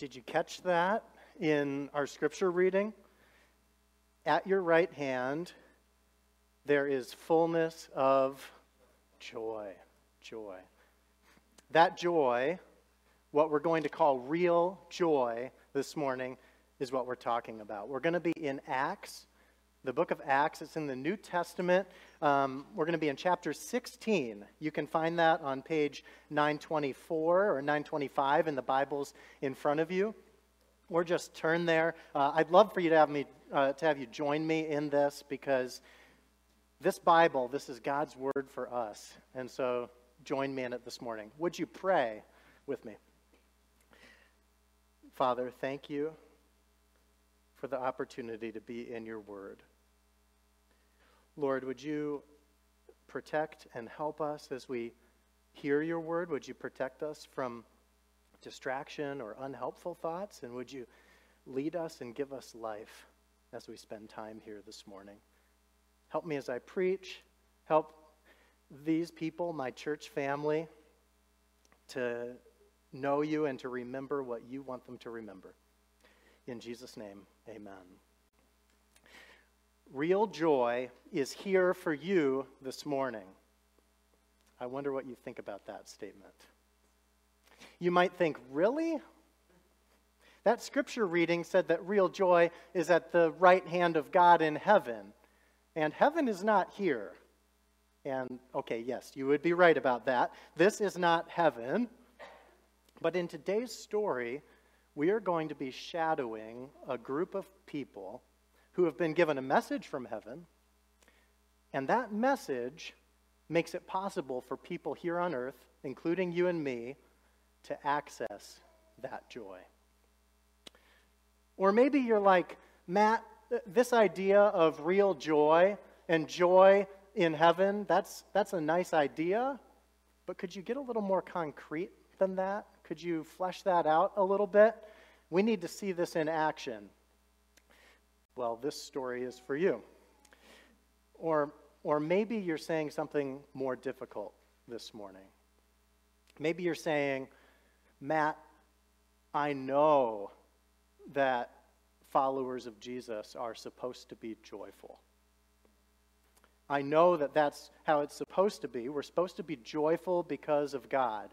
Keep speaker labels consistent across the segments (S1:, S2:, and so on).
S1: Did you catch that in our scripture reading? At your right hand, there is fullness of joy. Joy. That joy, what we're going to call real joy this morning, is what we're talking about. We're going to be in Acts, the book of Acts. It's in the New Testament. Um, we're going to be in chapter 16. You can find that on page 924 or 925 in the Bibles in front of you. Or just turn there. Uh, I'd love for you to have me uh, to have you join me in this because this Bible, this is God's word for us. And so join me in it this morning. Would you pray with me? Father, thank you for the opportunity to be in your word. Lord, would you protect and help us as we hear your word? Would you protect us from distraction or unhelpful thoughts? And would you lead us and give us life as we spend time here this morning? Help me as I preach. Help these people, my church family, to know you and to remember what you want them to remember. In Jesus' name, amen. Real joy is here for you this morning. I wonder what you think about that statement. You might think, really? That scripture reading said that real joy is at the right hand of God in heaven. And heaven is not here. And okay, yes, you would be right about that. This is not heaven. But in today's story, we are going to be shadowing a group of people who have been given a message from heaven. And that message makes it possible for people here on earth, including you and me, to access that joy. Or maybe you're like, Matt, this idea of real joy and joy in heaven, that's, that's a nice idea, but could you get a little more concrete than that? Could you flesh that out a little bit? We need to see this in action. Well, this story is for you. Or, or maybe you're saying something more difficult this morning. Maybe you're saying, Matt, I know that followers of Jesus are supposed to be joyful. I know that that's how it's supposed to be. We're supposed to be joyful because of God.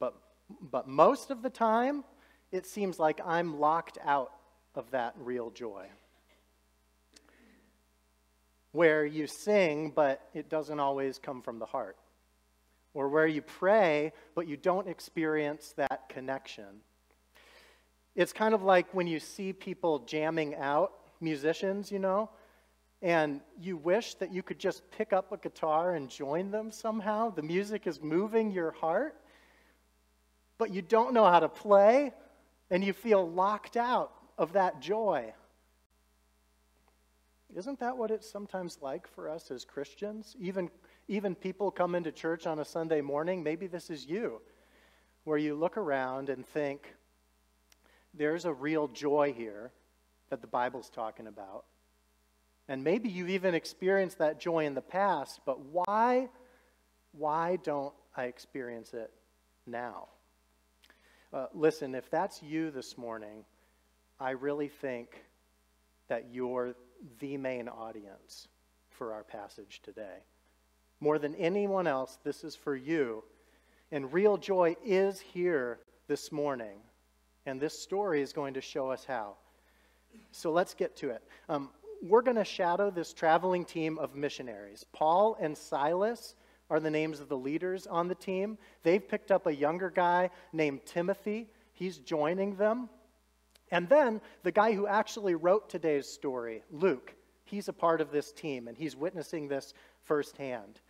S1: But, but most of the time, it seems like I'm locked out of that real joy. Where you sing, but it doesn't always come from the heart. Or where you pray, but you don't experience that connection. It's kind of like when you see people jamming out, musicians, you know, and you wish that you could just pick up a guitar and join them somehow. The music is moving your heart, but you don't know how to play, and you feel locked out of that joy. Isn't that what it's sometimes like for us as Christians? Even, even people come into church on a Sunday morning, maybe this is you, where you look around and think, there's a real joy here that the Bible's talking about. And maybe you've even experienced that joy in the past, but why, why don't I experience it now? Uh, listen, if that's you this morning, I really think that you're the main audience for our passage today. More than anyone else, this is for you. And real joy is here this morning. And this story is going to show us how. So let's get to it. Um, we're going to shadow this traveling team of missionaries. Paul and Silas are the names of the leaders on the team. They've picked up a younger guy named Timothy. He's joining them. And then the guy who actually wrote today's story, Luke, he's a part of this team and he's witnessing this firsthand.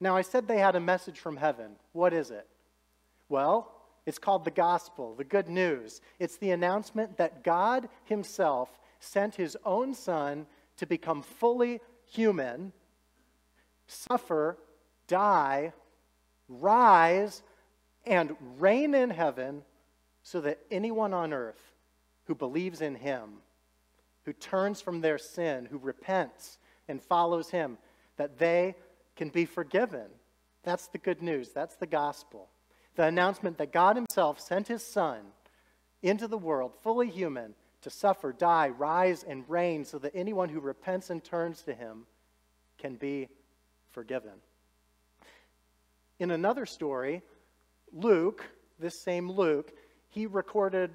S1: Now, I said they had a message from heaven. What is it? Well, it's called the gospel, the good news. It's the announcement that God Himself sent His own Son to become fully human, suffer, die, rise, and reign in heaven so that anyone on earth who believes in Him, who turns from their sin, who repents and follows Him, that they can be forgiven. That's the good news. That's the gospel the announcement that God Himself sent His Son into the world, fully human, to suffer, die, rise, and reign, so that anyone who repents and turns to him can be forgiven. In another story, Luke, this same Luke, he recorded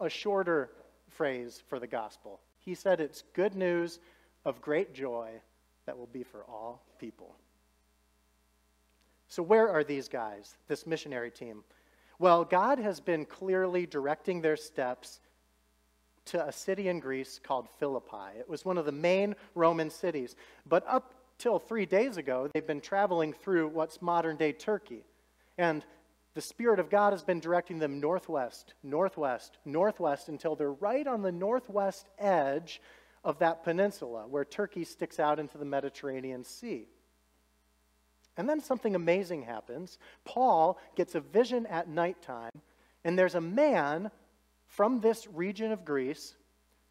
S1: a shorter phrase for the gospel. He said it's good news of great joy that will be for all people. So, where are these guys, this missionary team? Well, God has been clearly directing their steps to a city in Greece called Philippi. It was one of the main Roman cities. But up till three days ago, they've been traveling through what's modern day Turkey. And the Spirit of God has been directing them northwest, northwest, northwest until they're right on the northwest edge of that peninsula where Turkey sticks out into the Mediterranean Sea. And then something amazing happens. Paul gets a vision at nighttime, and there's a man from this region of Greece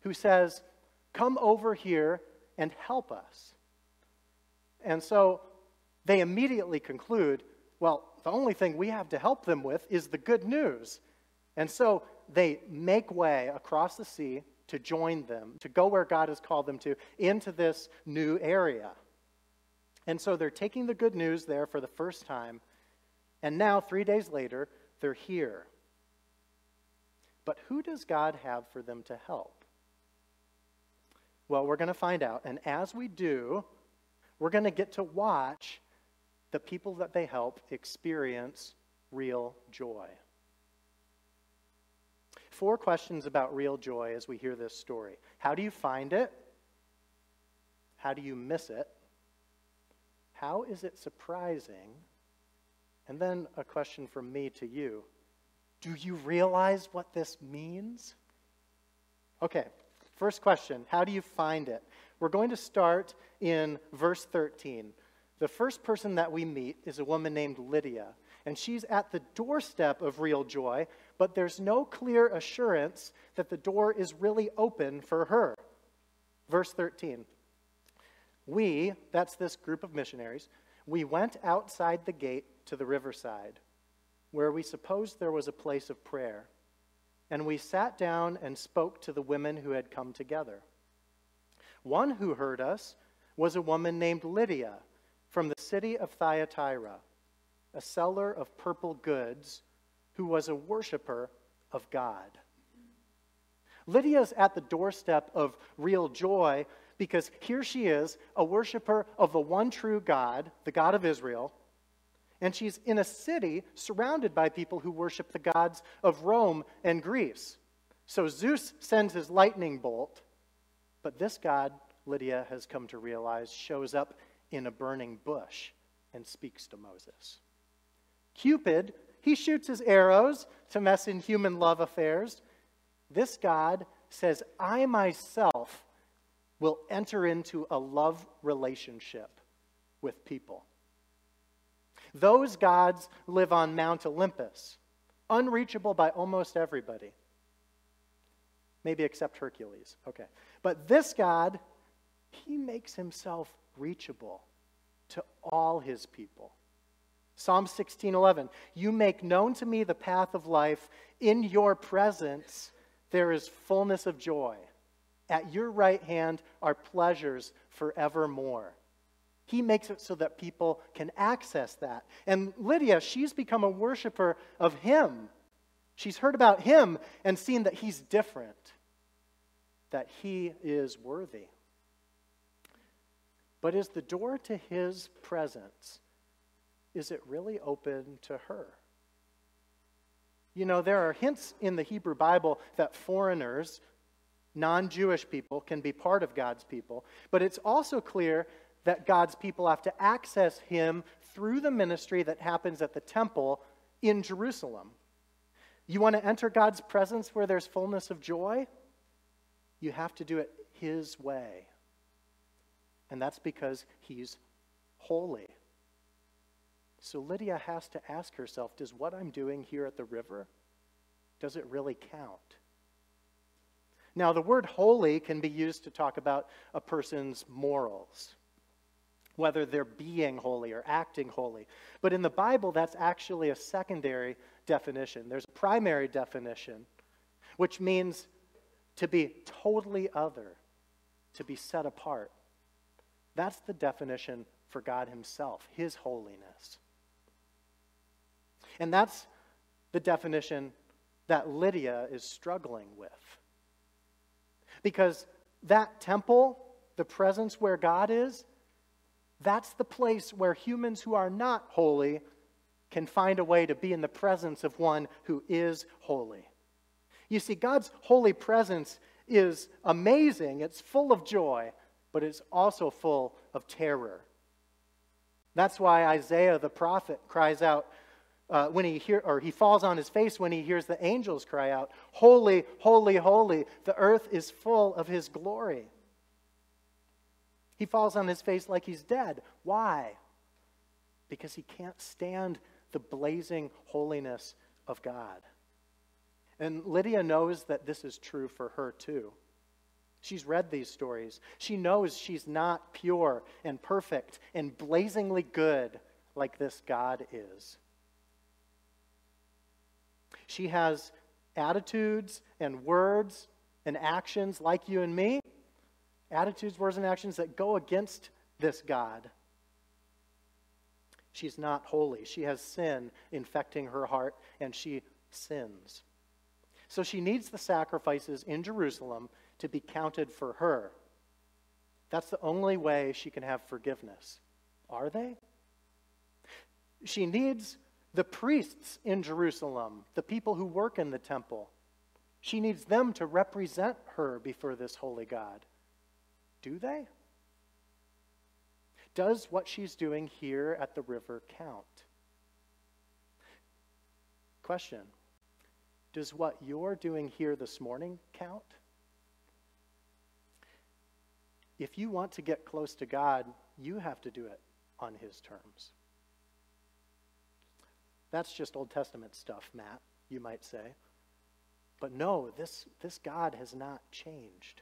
S1: who says, Come over here and help us. And so they immediately conclude, Well, the only thing we have to help them with is the good news. And so they make way across the sea to join them, to go where God has called them to, into this new area. And so they're taking the good news there for the first time. And now, three days later, they're here. But who does God have for them to help? Well, we're going to find out. And as we do, we're going to get to watch the people that they help experience real joy. Four questions about real joy as we hear this story. How do you find it? How do you miss it? How is it surprising? And then a question from me to you Do you realize what this means? Okay, first question How do you find it? We're going to start in verse 13. The first person that we meet is a woman named Lydia, and she's at the doorstep of real joy, but there's no clear assurance that the door is really open for her. Verse 13. We, that's this group of missionaries, we went outside the gate to the riverside, where we supposed there was a place of prayer, and we sat down and spoke to the women who had come together. One who heard us was a woman named Lydia from the city of Thyatira, a seller of purple goods who was a worshiper of God. Lydia's at the doorstep of real joy because here she is, a worshiper of the one true God, the God of Israel, and she's in a city surrounded by people who worship the gods of Rome and Greece. So Zeus sends his lightning bolt, but this God, Lydia has come to realize, shows up in a burning bush and speaks to Moses. Cupid, he shoots his arrows to mess in human love affairs. This God says, I myself will enter into a love relationship with people. Those gods live on Mount Olympus, unreachable by almost everybody. Maybe except Hercules. Okay. But this God, he makes himself reachable to all his people. Psalm 16:11 You make known to me the path of life in your presence there is fullness of joy at your right hand are pleasures forevermore. He makes it so that people can access that. And Lydia, she's become a worshiper of him. She's heard about him and seen that he's different, that he is worthy. But is the door to his presence, is it really open to her? You know, there are hints in the Hebrew Bible that foreigners non Jewish people can be part of God's people, but it's also clear that God's people have to access Him through the ministry that happens at the temple in Jerusalem. You want to enter God's presence where there's fullness of joy? You have to do it His way. And that's because He's holy. So Lydia has to ask herself Does what I'm doing here at the river, does it really count? Now, the word holy can be used to talk about a person's morals, whether they're being holy or acting holy. But in the Bible, that's actually a secondary definition. There's a primary definition, which means to be totally other, to be set apart. That's the definition for God Himself, His holiness. And that's the definition that Lydia is struggling with. Because that temple, the presence where God is, that's the place where humans who are not holy can find a way to be in the presence of one who is holy. You see, God's holy presence is amazing, it's full of joy, but it's also full of terror. That's why Isaiah the prophet cries out uh, when he hear, or he falls on his face when he hears the angels cry out, "Holy, holy, holy! The earth is full of His glory." He falls on his face like he's dead. Why? Because he can't stand the blazing holiness of God. And Lydia knows that this is true for her too. She's read these stories. She knows she's not pure and perfect and blazingly good like this God is. She has attitudes and words and actions like you and me, attitudes, words, and actions that go against this God. She's not holy. She has sin infecting her heart, and she sins. So she needs the sacrifices in Jerusalem to be counted for her. That's the only way she can have forgiveness. Are they? She needs the priests in Jerusalem, the people who work in the temple. She needs them to represent her before this holy God. Do they? Does what she's doing here at the river count? Question Does what you're doing here this morning count? If you want to get close to God, you have to do it on His terms. That's just Old Testament stuff, Matt, you might say. But no, this, this God has not changed.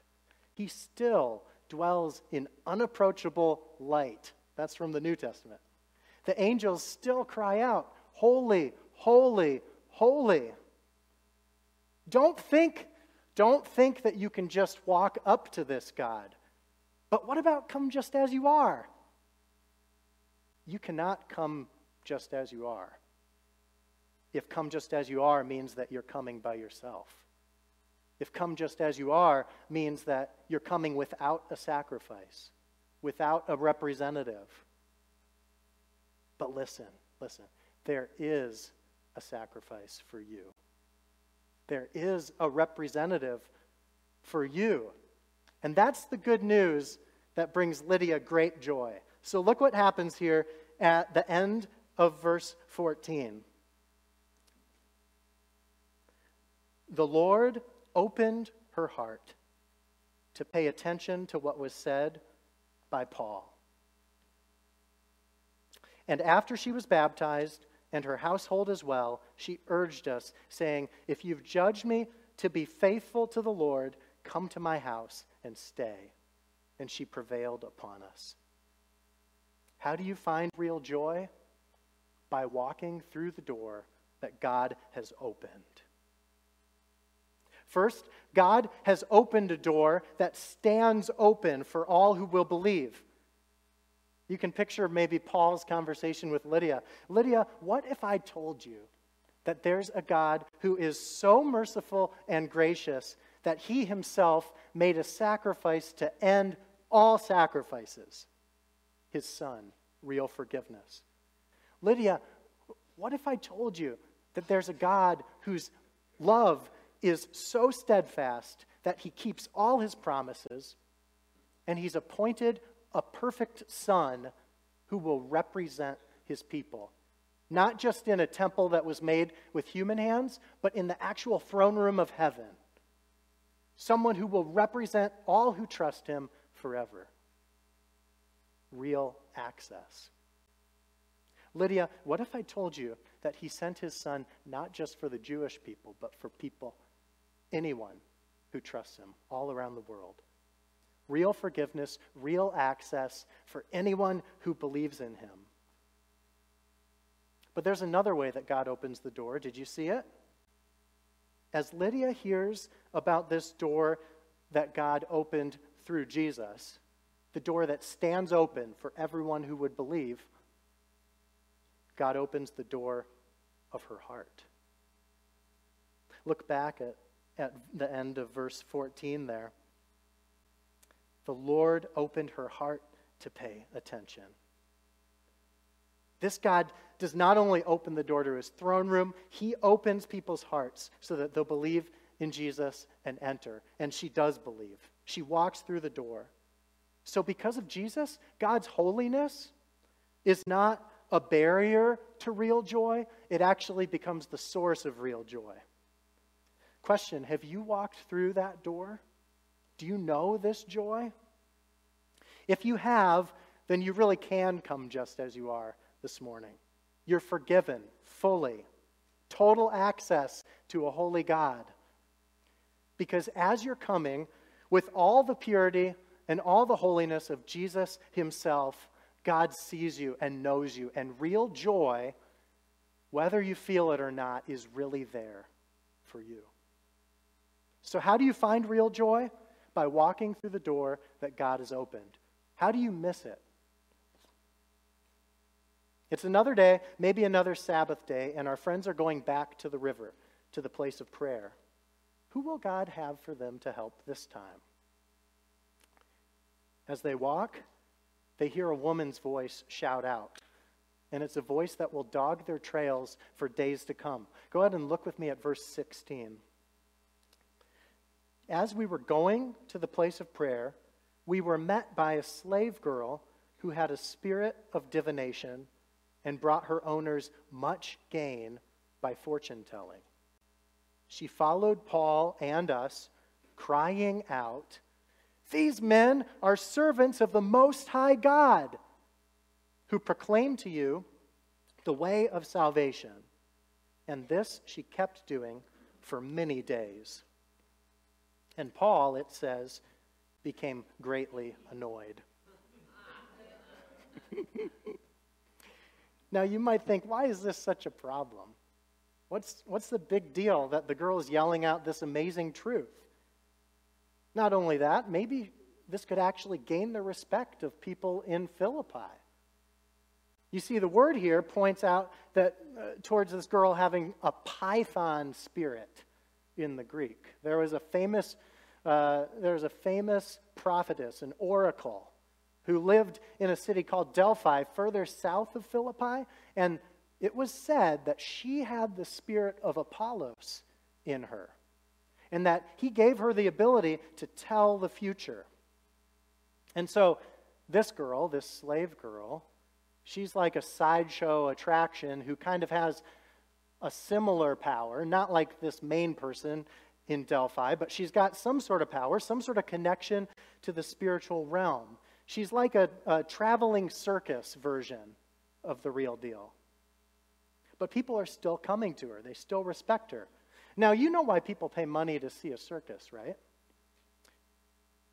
S1: He still dwells in unapproachable light. That's from the New Testament. The angels still cry out, Holy, holy, holy. Don't think, don't think that you can just walk up to this God. But what about come just as you are? You cannot come just as you are. If come just as you are means that you're coming by yourself. If come just as you are means that you're coming without a sacrifice, without a representative. But listen, listen, there is a sacrifice for you. There is a representative for you. And that's the good news that brings Lydia great joy. So look what happens here at the end of verse 14. The Lord opened her heart to pay attention to what was said by Paul. And after she was baptized, and her household as well, she urged us, saying, If you've judged me to be faithful to the Lord, come to my house and stay. And she prevailed upon us. How do you find real joy? By walking through the door that God has opened. First, God has opened a door that stands open for all who will believe. You can picture maybe Paul's conversation with Lydia. Lydia, what if I told you that there's a God who is so merciful and gracious that he himself made a sacrifice to end all sacrifices? His son, real forgiveness. Lydia, what if I told you that there's a God whose love is so steadfast that he keeps all his promises, and he's appointed a perfect son who will represent his people. Not just in a temple that was made with human hands, but in the actual throne room of heaven. Someone who will represent all who trust him forever. Real access. Lydia, what if I told you that he sent his son not just for the Jewish people, but for people anyone who trusts him all around the world. Real forgiveness, real access for anyone who believes in him. But there's another way that God opens the door. Did you see it? As Lydia hears about this door that God opened through Jesus, the door that stands open for everyone who would believe, God opens the door of her heart. Look back at, at the end of verse 14 there. The Lord opened her heart to pay attention. This God does not only open the door to his throne room, he opens people's hearts so that they'll believe in Jesus and enter. And she does believe. She walks through the door. So, because of Jesus, God's holiness is not a barrier to real joy, it actually becomes the source of real joy. Question Have you walked through that door? Do you know this joy? If you have, then you really can come just as you are this morning. You're forgiven fully, total access to a holy God. Because as you're coming with all the purity and all the holiness of Jesus Himself, God sees you and knows you. And real joy, whether you feel it or not, is really there for you. So, how do you find real joy? By walking through the door that God has opened. How do you miss it? It's another day, maybe another Sabbath day, and our friends are going back to the river, to the place of prayer. Who will God have for them to help this time? As they walk, they hear a woman's voice shout out. And it's a voice that will dog their trails for days to come. Go ahead and look with me at verse 16 as we were going to the place of prayer, we were met by a slave girl who had a spirit of divination and brought her owners much gain by fortune telling. She followed Paul and us, crying out, These men are servants of the Most High God, who proclaim to you the way of salvation. And this she kept doing for many days. And Paul, it says, became greatly annoyed. now, you might think, why is this such a problem? What's, what's the big deal that the girl is yelling out this amazing truth? Not only that, maybe this could actually gain the respect of people in Philippi. You see, the word here points out that uh, towards this girl having a python spirit in the Greek. There was a famous, uh, there was a famous prophetess, an oracle, who lived in a city called Delphi, further south of Philippi, and it was said that she had the spirit of Apollos in her, and that he gave her the ability to tell the future. And so, this girl, this slave girl, she's like a sideshow attraction who kind of has a similar power, not like this main person in Delphi, but she's got some sort of power, some sort of connection to the spiritual realm. She's like a, a traveling circus version of the real deal. But people are still coming to her, they still respect her. Now, you know why people pay money to see a circus, right?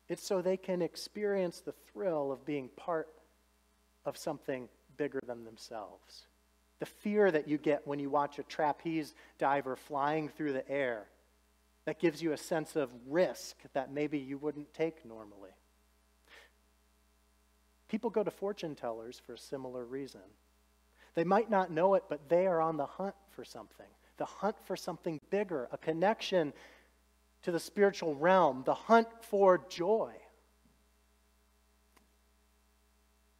S1: It's so they can experience the thrill of being part of something bigger than themselves the fear that you get when you watch a trapeze diver flying through the air. That gives you a sense of risk that maybe you wouldn't take normally. People go to fortune tellers for a similar reason. They might not know it, but they are on the hunt for something. The hunt for something bigger, a connection to the spiritual realm, the hunt for joy.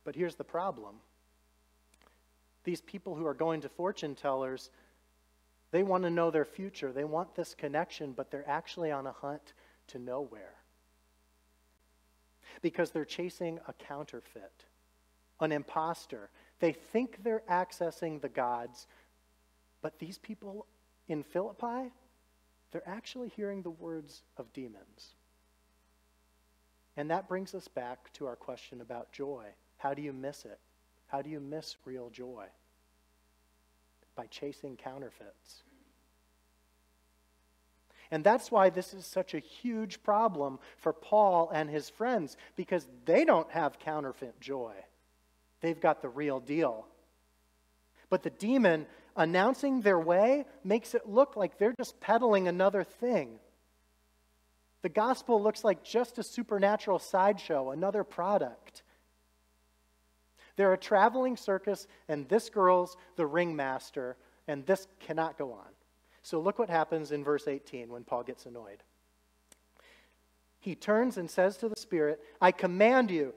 S1: But here's the problem these people who are going to fortune tellers, they want to know their future. They want this connection, but they're actually on a hunt to nowhere. Because they're chasing a counterfeit, an impostor. They think they're accessing the gods, but these people in Philippi, they're actually hearing the words of demons. And that brings us back to our question about joy. How do you miss it? How do you miss real joy? By chasing counterfeits. And that's why this is such a huge problem for Paul and his friends, because they don't have counterfeit joy. They've got the real deal. But the demon announcing their way makes it look like they're just peddling another thing. The gospel looks like just a supernatural sideshow, another product. They're a traveling circus, and this girl's the ringmaster, and this cannot go on. So look what happens in verse 18 when Paul gets annoyed. He turns and says to the Spirit, I command you,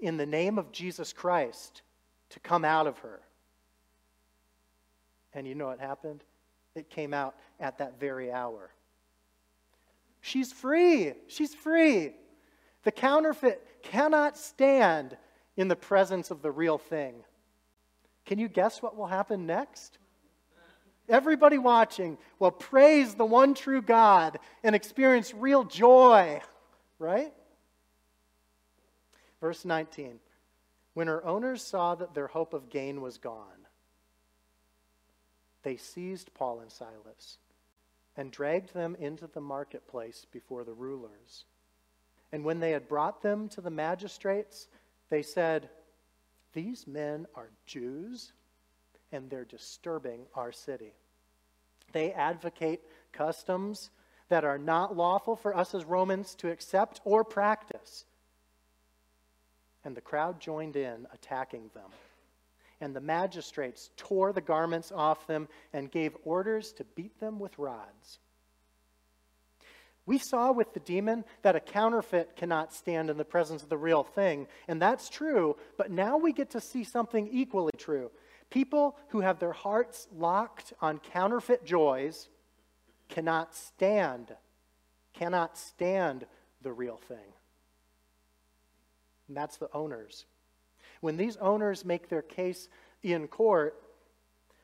S1: in the name of Jesus Christ, to come out of her. And you know what happened? It came out at that very hour. She's free. She's free. The counterfeit cannot stand in the presence of the real thing. Can you guess what will happen next? Everybody watching will praise the one true God and experience real joy, right? Verse 19 When her owners saw that their hope of gain was gone, they seized Paul and Silas and dragged them into the marketplace before the rulers. And when they had brought them to the magistrates, they said, These men are Jews, and they're disturbing our city. They advocate customs that are not lawful for us as Romans to accept or practice. And the crowd joined in, attacking them. And the magistrates tore the garments off them and gave orders to beat them with rods. We saw with the demon that a counterfeit cannot stand in the presence of the real thing, and that's true, but now we get to see something equally true. People who have their hearts locked on counterfeit joys cannot stand, cannot stand the real thing. And that's the owners. When these owners make their case in court,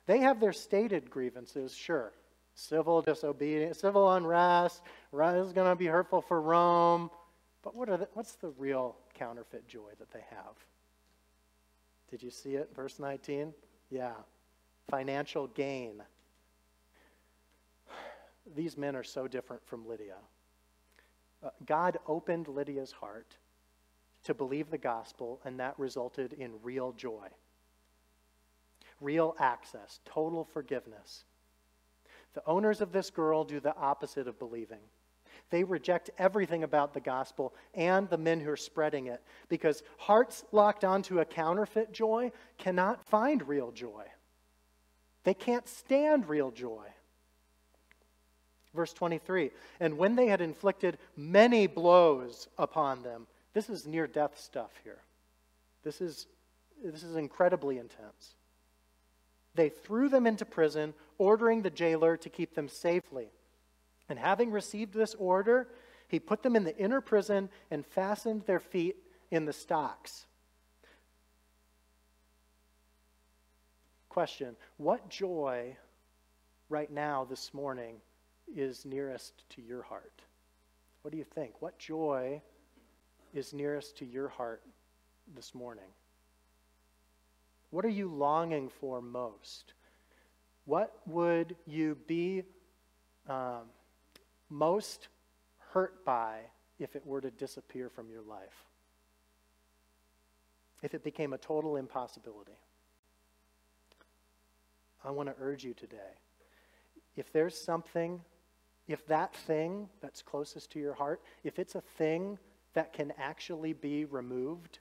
S1: they have their stated grievances, sure civil disobedience, civil unrest, is going to be hurtful for Rome. But what are the, what's the real counterfeit joy that they have? Did you see it, verse 19? Yeah. Financial gain. These men are so different from Lydia. Uh, God opened Lydia's heart to believe the gospel, and that resulted in real joy, real access, total forgiveness. The owners of this girl do the opposite of believing. They reject everything about the gospel and the men who are spreading it because hearts locked onto a counterfeit joy cannot find real joy. They can't stand real joy. Verse 23 And when they had inflicted many blows upon them, this is near death stuff here. This is, this is incredibly intense. They threw them into prison, ordering the jailer to keep them safely. And having received this order, he put them in the inner prison and fastened their feet in the stocks. Question What joy right now, this morning, is nearest to your heart? What do you think? What joy is nearest to your heart this morning? What are you longing for most? What would you be um, most hurt by if it were to disappear from your life? If it became a total impossibility? I want to urge you today. If there's something, if that thing that's closest to your heart, if it's a thing that can actually be removed,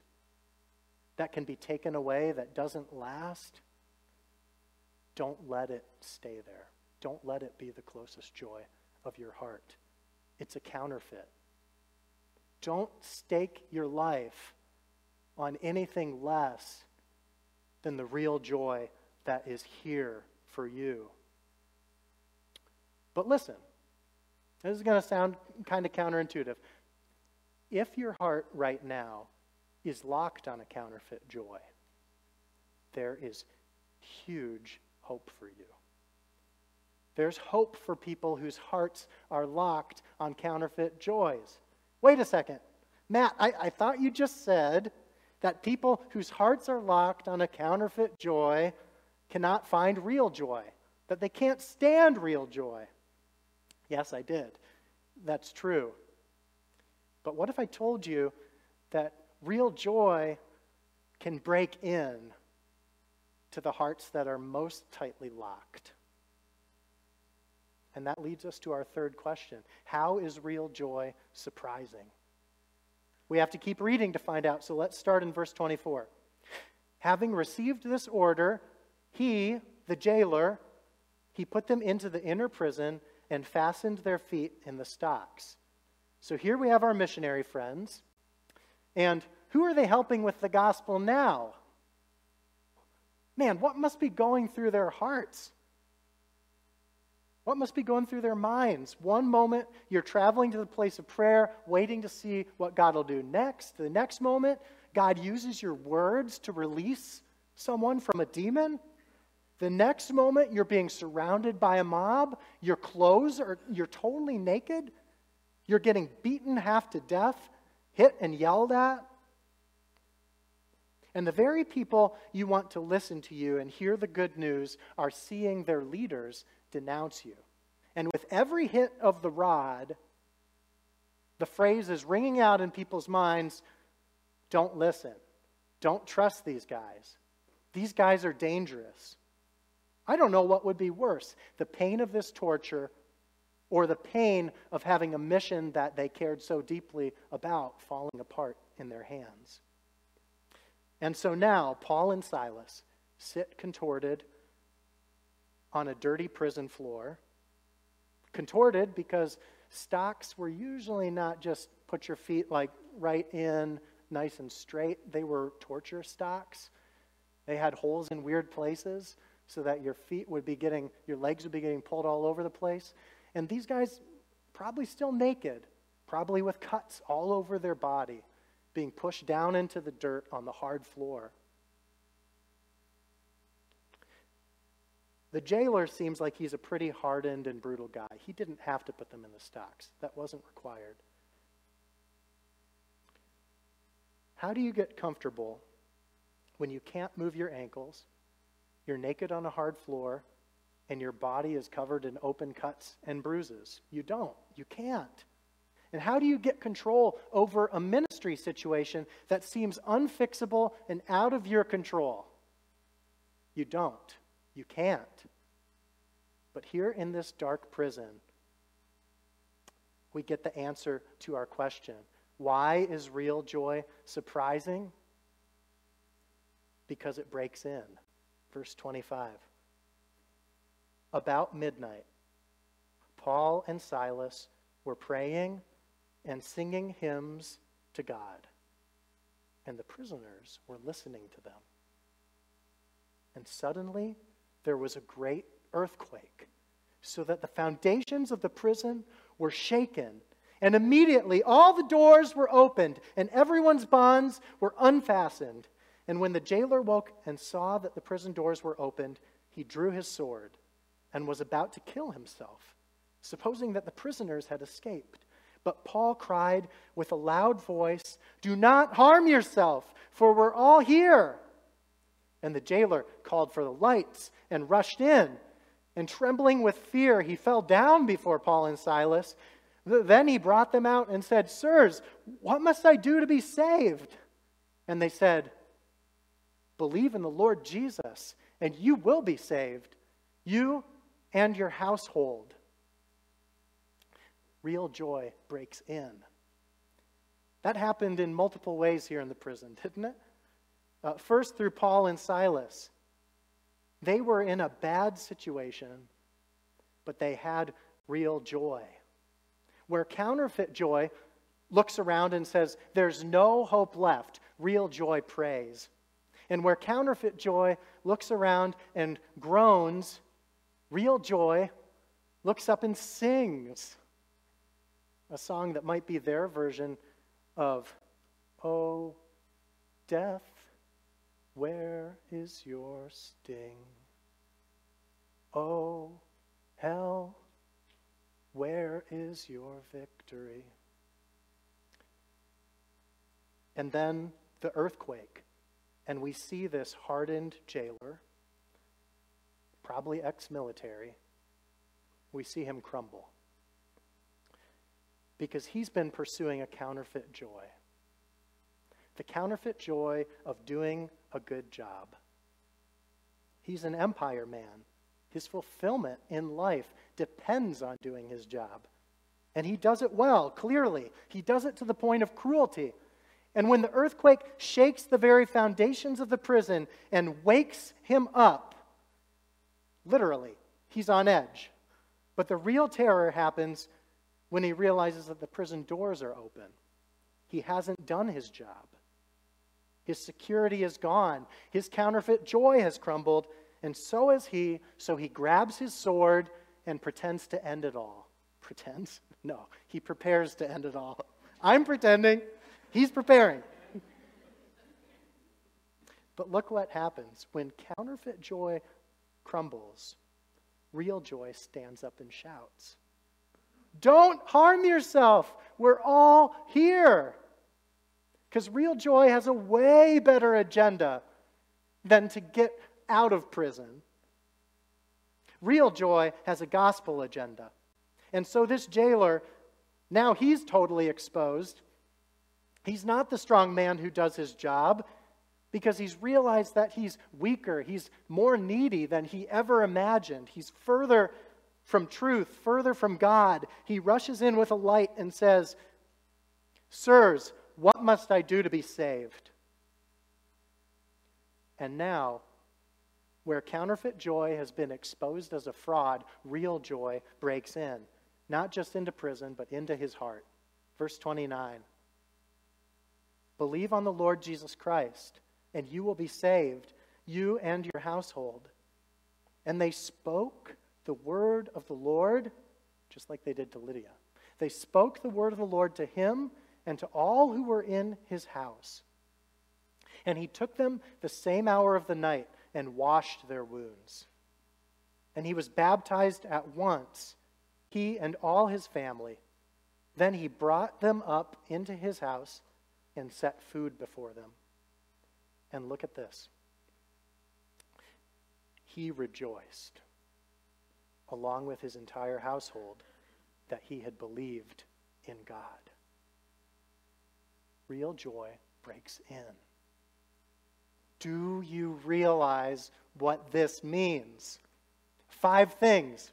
S1: that can be taken away, that doesn't last, don't let it stay there. Don't let it be the closest joy of your heart. It's a counterfeit. Don't stake your life on anything less than the real joy that is here for you. But listen, this is going to sound kind of counterintuitive. If your heart right now is locked on a counterfeit joy, there is huge hope for you. There's hope for people whose hearts are locked on counterfeit joys. Wait a second. Matt, I, I thought you just said that people whose hearts are locked on a counterfeit joy cannot find real joy, that they can't stand real joy. Yes, I did. That's true. But what if I told you that real joy can break in to the hearts that are most tightly locked. And that leads us to our third question How is real joy surprising? We have to keep reading to find out, so let's start in verse 24. Having received this order, he, the jailer, he put them into the inner prison and fastened their feet in the stocks. So here we have our missionary friends. And who are they helping with the gospel now? Man, what must be going through their hearts? What must be going through their minds? One moment, you're traveling to the place of prayer, waiting to see what God will do next. The next moment, God uses your words to release someone from a demon. The next moment, you're being surrounded by a mob. Your clothes are, you're totally naked. You're getting beaten half to death, hit and yelled at. And the very people you want to listen to you and hear the good news are seeing their leaders denounce you. And with every hit of the rod, the phrase is ringing out in people's minds don't listen. Don't trust these guys. These guys are dangerous. I don't know what would be worse the pain of this torture or the pain of having a mission that they cared so deeply about falling apart in their hands. And so now, Paul and Silas sit contorted on a dirty prison floor. Contorted because stocks were usually not just put your feet like right in, nice and straight. They were torture stocks. They had holes in weird places so that your feet would be getting, your legs would be getting pulled all over the place. And these guys, probably still naked, probably with cuts all over their body, being pushed down into the dirt on the hard floor. The jailer seems like he's a pretty hardened and brutal guy. He didn't have to put them in the stocks, that wasn't required. How do you get comfortable when you can't move your ankles, you're naked on a hard floor, and your body is covered in open cuts and bruises? You don't. You can't. And how do you get control over a ministry situation that seems unfixable and out of your control? You don't. You can't. But here in this dark prison, we get the answer to our question why is real joy surprising? Because it breaks in. Verse 25. About midnight, Paul and Silas were praying and singing hymns to God, and the prisoners were listening to them. And suddenly, there was a great earthquake, so that the foundations of the prison were shaken. And immediately all the doors were opened, and everyone's bonds were unfastened. And when the jailer woke and saw that the prison doors were opened, he drew his sword and was about to kill himself, supposing that the prisoners had escaped. But Paul cried with a loud voice, Do not harm yourself, for we're all here. And the jailer called for the lights and rushed in. And trembling with fear, he fell down before Paul and Silas. Then he brought them out and said, Sirs, what must I do to be saved? And they said, Believe in the Lord Jesus, and you will be saved, you and your household. Real joy breaks in. That happened in multiple ways here in the prison, didn't it? Uh, first, through Paul and Silas. They were in a bad situation, but they had real joy. Where counterfeit joy looks around and says, There's no hope left, real joy prays. And where counterfeit joy looks around and groans, real joy looks up and sings. A song that might be their version of, Oh, death, where is your sting? Oh, hell, where is your victory? And then the earthquake. And we see this hardened jailer, probably ex military. We see him crumble because he's been pursuing a counterfeit joy the counterfeit joy of doing a good job. He's an empire man. His fulfillment in life depends on doing his job. And he does it well, clearly. He does it to the point of cruelty. And when the earthquake shakes the very foundations of the prison and wakes him up, literally, he's on edge. But the real terror happens when he realizes that the prison doors are open. He hasn't done his job. His security is gone. His counterfeit joy has crumbled, and so has he. So he grabs his sword and pretends to end it all. Pretends? No, he prepares to end it all. I'm pretending. He's preparing. But look what happens when counterfeit joy crumbles, real joy stands up and shouts. Don't harm yourself. We're all here. Because real joy has a way better agenda than to get out of prison. Real joy has a gospel agenda. And so this jailer, now he's totally exposed. He's not the strong man who does his job because he's realized that he's weaker, he's more needy than he ever imagined. He's further from truth, further from God. He rushes in with a light and says, Sirs, what must I do to be saved? And now, where counterfeit joy has been exposed as a fraud, real joy breaks in, not just into prison, but into his heart. Verse 29 Believe on the Lord Jesus Christ, and you will be saved, you and your household. And they spoke the word of the Lord, just like they did to Lydia. They spoke the word of the Lord to him and to all who were in his house. And he took them the same hour of the night and washed their wounds. And he was baptized at once, he and all his family. Then he brought them up into his house and set food before them. And look at this. He rejoiced, along with his entire household, that he had believed in God real joy breaks in. Do you realize what this means? Five things.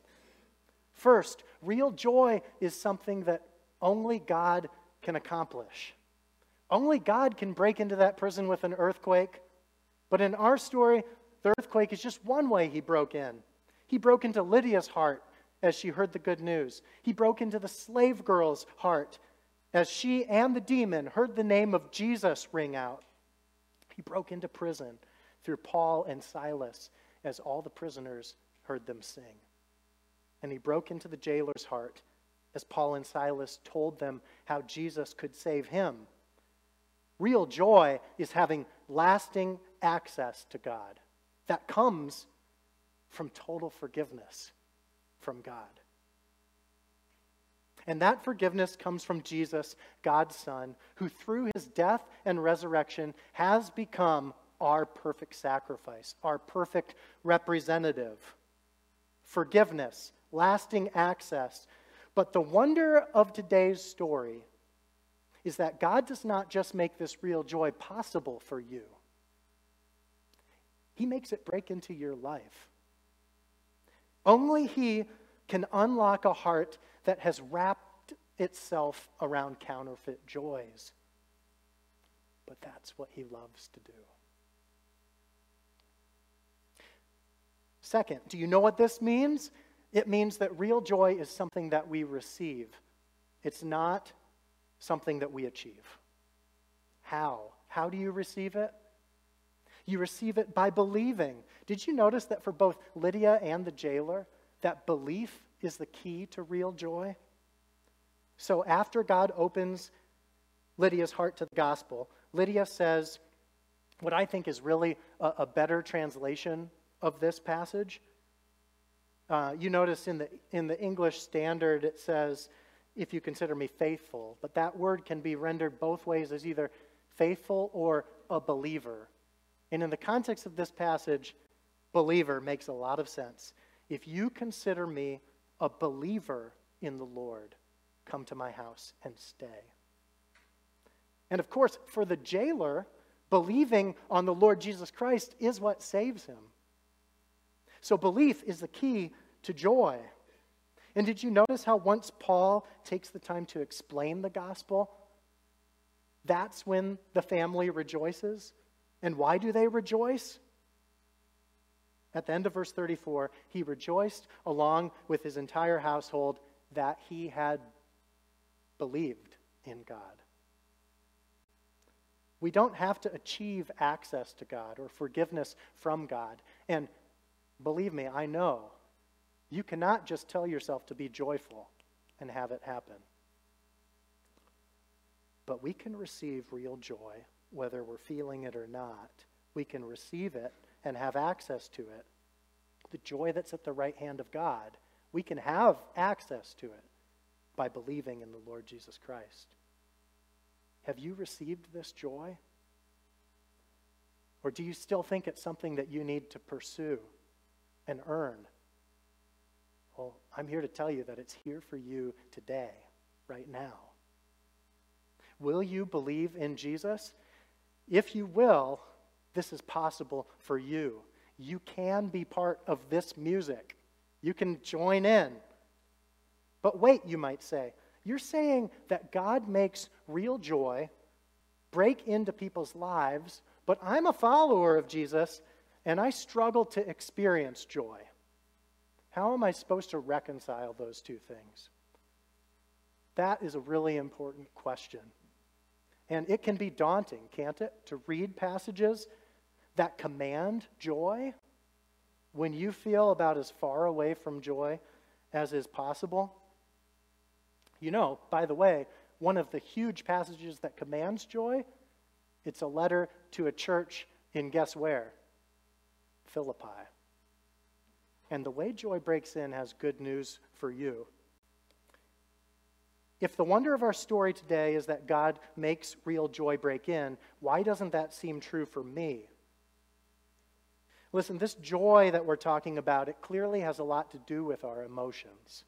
S1: First, real joy is something that only God can accomplish. Only God can break into that prison with an earthquake. But in our story, the earthquake is just one way he broke in. He broke into Lydia's heart as she heard the good news. He broke into the slave girl's heart as she and the demon heard the name of Jesus ring out, he broke into prison through Paul and Silas as all the prisoners heard them sing. And he broke into the jailer's heart as Paul and Silas told them how Jesus could save him. Real joy is having lasting access to God. That comes from total forgiveness from God. And that forgiveness comes from Jesus, God's Son, who through his death and resurrection has become our perfect sacrifice, our perfect representative. Forgiveness, lasting access. But the wonder of today's story is that God does not just make this real joy possible for you, He makes it break into your life. Only He can unlock a heart that has wrapped itself around counterfeit joys. But that's what he loves to do. Second, do you know what this means? It means that real joy is something that we receive, it's not something that we achieve. How? How do you receive it? You receive it by believing. Did you notice that for both Lydia and the jailer, that belief is the key to real joy. So after God opens Lydia's heart to the gospel, Lydia says what I think is really a, a better translation of this passage. Uh, you notice in the, in the English Standard it says, if you consider me faithful, but that word can be rendered both ways as either faithful or a believer. And in the context of this passage, believer makes a lot of sense. If you consider me a believer in the Lord, come to my house and stay. And of course, for the jailer, believing on the Lord Jesus Christ is what saves him. So, belief is the key to joy. And did you notice how once Paul takes the time to explain the gospel, that's when the family rejoices? And why do they rejoice? At the end of verse 34, he rejoiced along with his entire household that he had believed in God. We don't have to achieve access to God or forgiveness from God. And believe me, I know you cannot just tell yourself to be joyful and have it happen. But we can receive real joy whether we're feeling it or not. We can receive it and have access to it. The joy that's at the right hand of God, we can have access to it by believing in the Lord Jesus Christ. Have you received this joy? Or do you still think it's something that you need to pursue and earn? Well, I'm here to tell you that it's here for you today, right now. Will you believe in Jesus? If you will, this is possible for you. You can be part of this music. You can join in. But wait, you might say, you're saying that God makes real joy break into people's lives, but I'm a follower of Jesus and I struggle to experience joy. How am I supposed to reconcile those two things? That is a really important question. And it can be daunting, can't it, to read passages that command joy when you feel about as far away from joy as is possible? You know, by the way, one of the huge passages that commands joy, it's a letter to a church in guess where? Philippi. And the way joy breaks in has good news for you. If the wonder of our story today is that God makes real joy break in, why doesn't that seem true for me? Listen, this joy that we're talking about, it clearly has a lot to do with our emotions.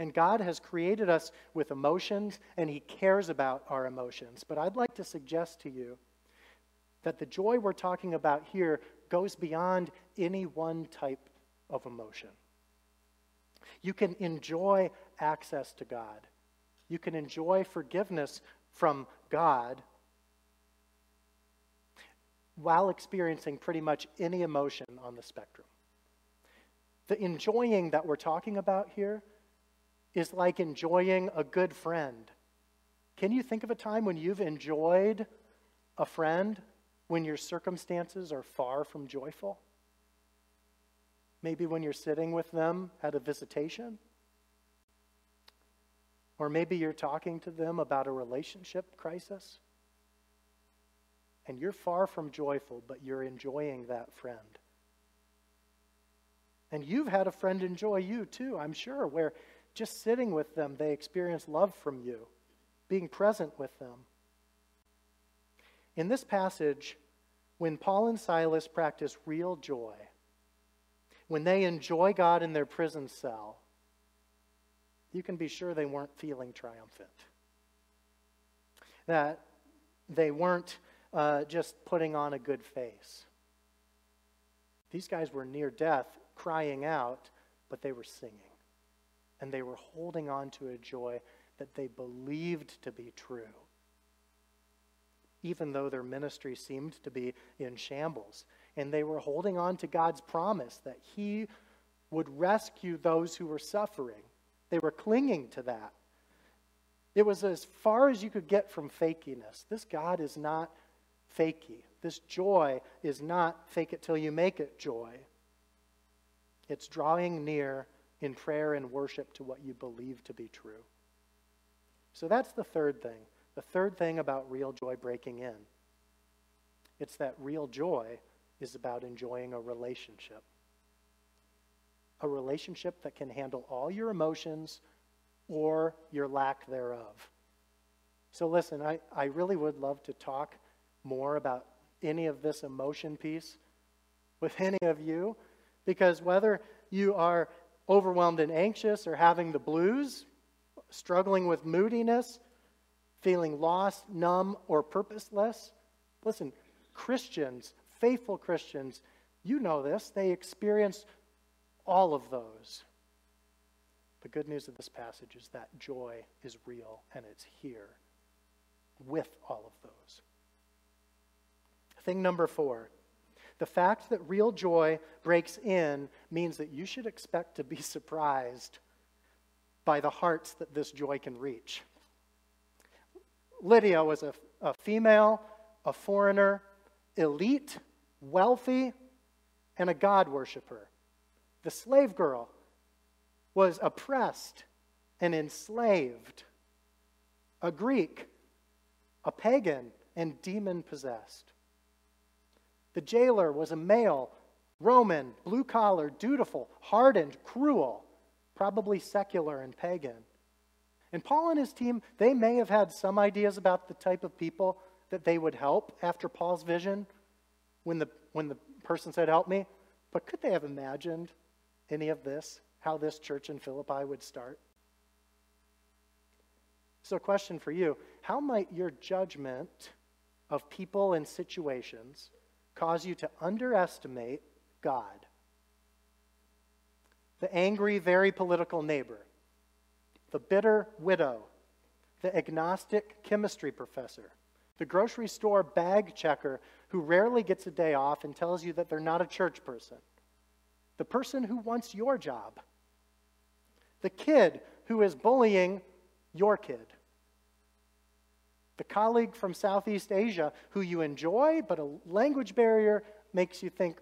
S1: And God has created us with emotions, and He cares about our emotions. But I'd like to suggest to you that the joy we're talking about here goes beyond any one type of emotion. You can enjoy access to God, you can enjoy forgiveness from God while experiencing pretty much any emotion on the spectrum. The enjoying that we're talking about here is like enjoying a good friend. Can you think of a time when you've enjoyed a friend when your circumstances are far from joyful? Maybe when you're sitting with them at a visitation. Or maybe you're talking to them about a relationship crisis. And you're far from joyful, but you're enjoying that friend. And you've had a friend enjoy you too, I'm sure, where just sitting with them, they experience love from you, being present with them. In this passage, when Paul and Silas practice real joy, when they enjoy God in their prison cell, you can be sure they weren't feeling triumphant. That they weren't uh, just putting on a good face. These guys were near death, crying out, but they were singing. And they were holding on to a joy that they believed to be true. Even though their ministry seemed to be in shambles and they were holding on to God's promise that He would rescue those who were suffering. They were clinging to that. It was as far as you could get from fakiness. This God is not fakey. This joy is not fake it till you make it joy. It's drawing near in prayer and worship to what you believe to be true. So that's the third thing. The third thing about real joy breaking in. It's that real joy is about enjoying a relationship. A relationship that can handle all your emotions or your lack thereof. So, listen, I, I really would love to talk more about any of this emotion piece with any of you, because whether you are overwhelmed and anxious or having the blues, struggling with moodiness, feeling lost, numb, or purposeless, listen, Christians faithful Christians, you know this, they experience all of those, the good news of this passage is that joy is real and it's here with all of those. Thing number four the fact that real joy breaks in means that you should expect to be surprised by the hearts that this joy can reach. Lydia was a, a female, a foreigner, elite, wealthy, and a God worshiper. The slave girl was oppressed and enslaved, a Greek, a pagan, and demon possessed. The jailer was a male, Roman, blue collar, dutiful, hardened, cruel, probably secular and pagan. And Paul and his team, they may have had some ideas about the type of people that they would help after Paul's vision when the, when the person said, Help me. But could they have imagined any of this, how this church in Philippi would start? So, question for you How might your judgment of people and situations cause you to underestimate God? The angry, very political neighbor, the bitter widow, the agnostic chemistry professor, the grocery store bag checker who rarely gets a day off and tells you that they're not a church person, the person who wants your job, the kid who is bullying your kid, the colleague from Southeast Asia who you enjoy, but a language barrier makes you think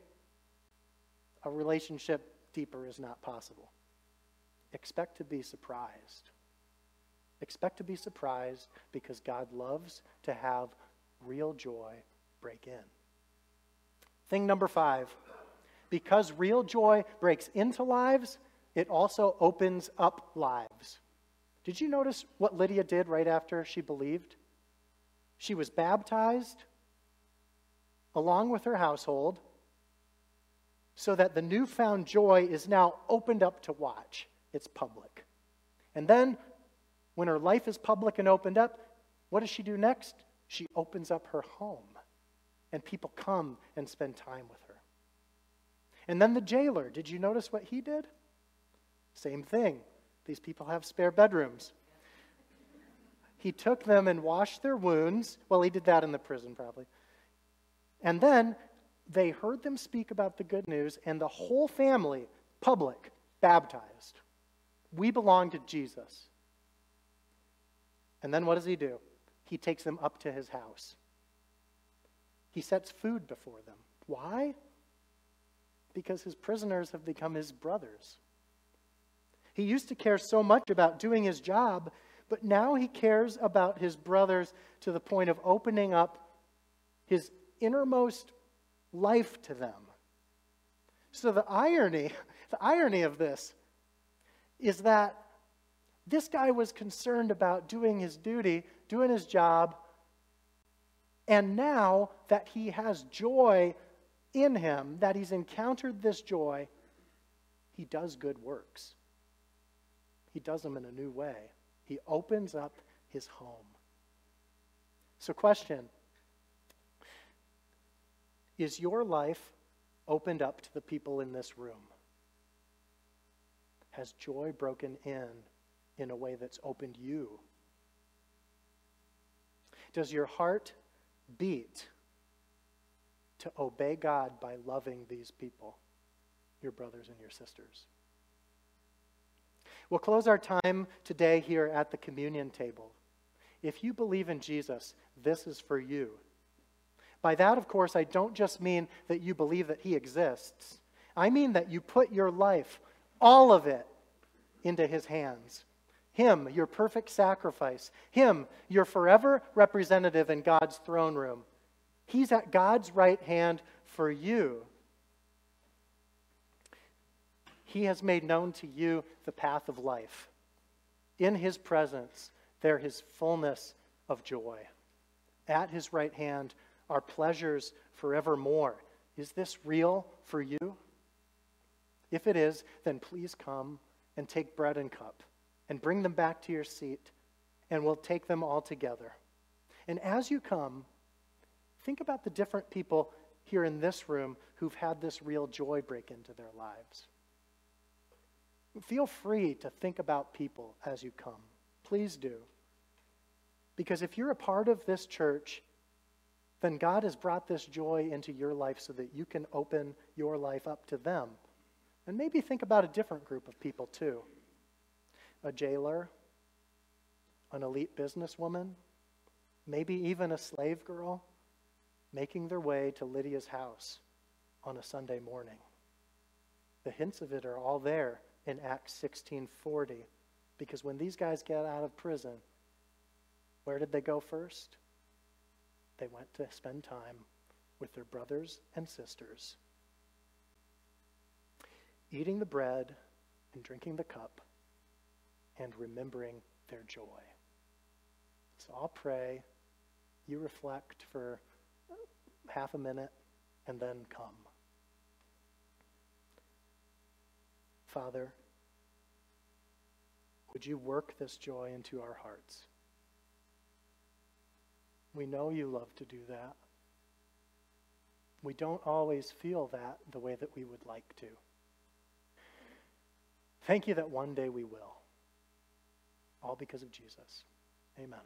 S1: a relationship deeper is not possible. Expect to be surprised. Expect to be surprised because God loves to have real joy break in. Thing number five because real joy breaks into lives, it also opens up lives. Did you notice what Lydia did right after she believed? She was baptized along with her household so that the newfound joy is now opened up to watch. It's public. And then, when her life is public and opened up, what does she do next? She opens up her home, and people come and spend time with her. And then the jailer, did you notice what he did? Same thing. These people have spare bedrooms. He took them and washed their wounds. Well, he did that in the prison, probably. And then they heard them speak about the good news, and the whole family, public, baptized. We belong to Jesus. And then what does he do? He takes them up to his house. He sets food before them. Why? Because his prisoners have become his brothers. He used to care so much about doing his job but now he cares about his brothers to the point of opening up his innermost life to them. So the irony, the irony of this is that this guy was concerned about doing his duty, doing his job, and now that he has joy in him, that he's encountered this joy, he does good works. He does them in a new way. He opens up his home. So, question Is your life opened up to the people in this room? Has joy broken in in a way that's opened you? Does your heart beat to obey God by loving these people, your brothers and your sisters? We'll close our time today here at the communion table. If you believe in Jesus, this is for you. By that, of course, I don't just mean that you believe that he exists. I mean that you put your life, all of it, into his hands. Him, your perfect sacrifice. Him, your forever representative in God's throne room. He's at God's right hand for you. He has made known to you the path of life. In his presence, there is fullness of joy. At his right hand are pleasures forevermore. Is this real for you? If it is, then please come and take bread and cup and bring them back to your seat, and we'll take them all together. And as you come, think about the different people here in this room who've had this real joy break into their lives. Feel free to think about people as you come. Please do. Because if you're a part of this church, then God has brought this joy into your life so that you can open your life up to them. And maybe think about a different group of people too a jailer, an elite businesswoman, maybe even a slave girl making their way to Lydia's house on a Sunday morning. The hints of it are all there in Acts 16:40 because when these guys get out of prison, where did they go first? They went to spend time with their brothers and sisters, eating the bread and drinking the cup and remembering their joy. So I'll pray. You reflect for half a minute and then come. Father, would you work this joy into our hearts? We know you love to do that. We don't always feel that the way that we would like to. Thank you that one day we will. All because of Jesus. Amen.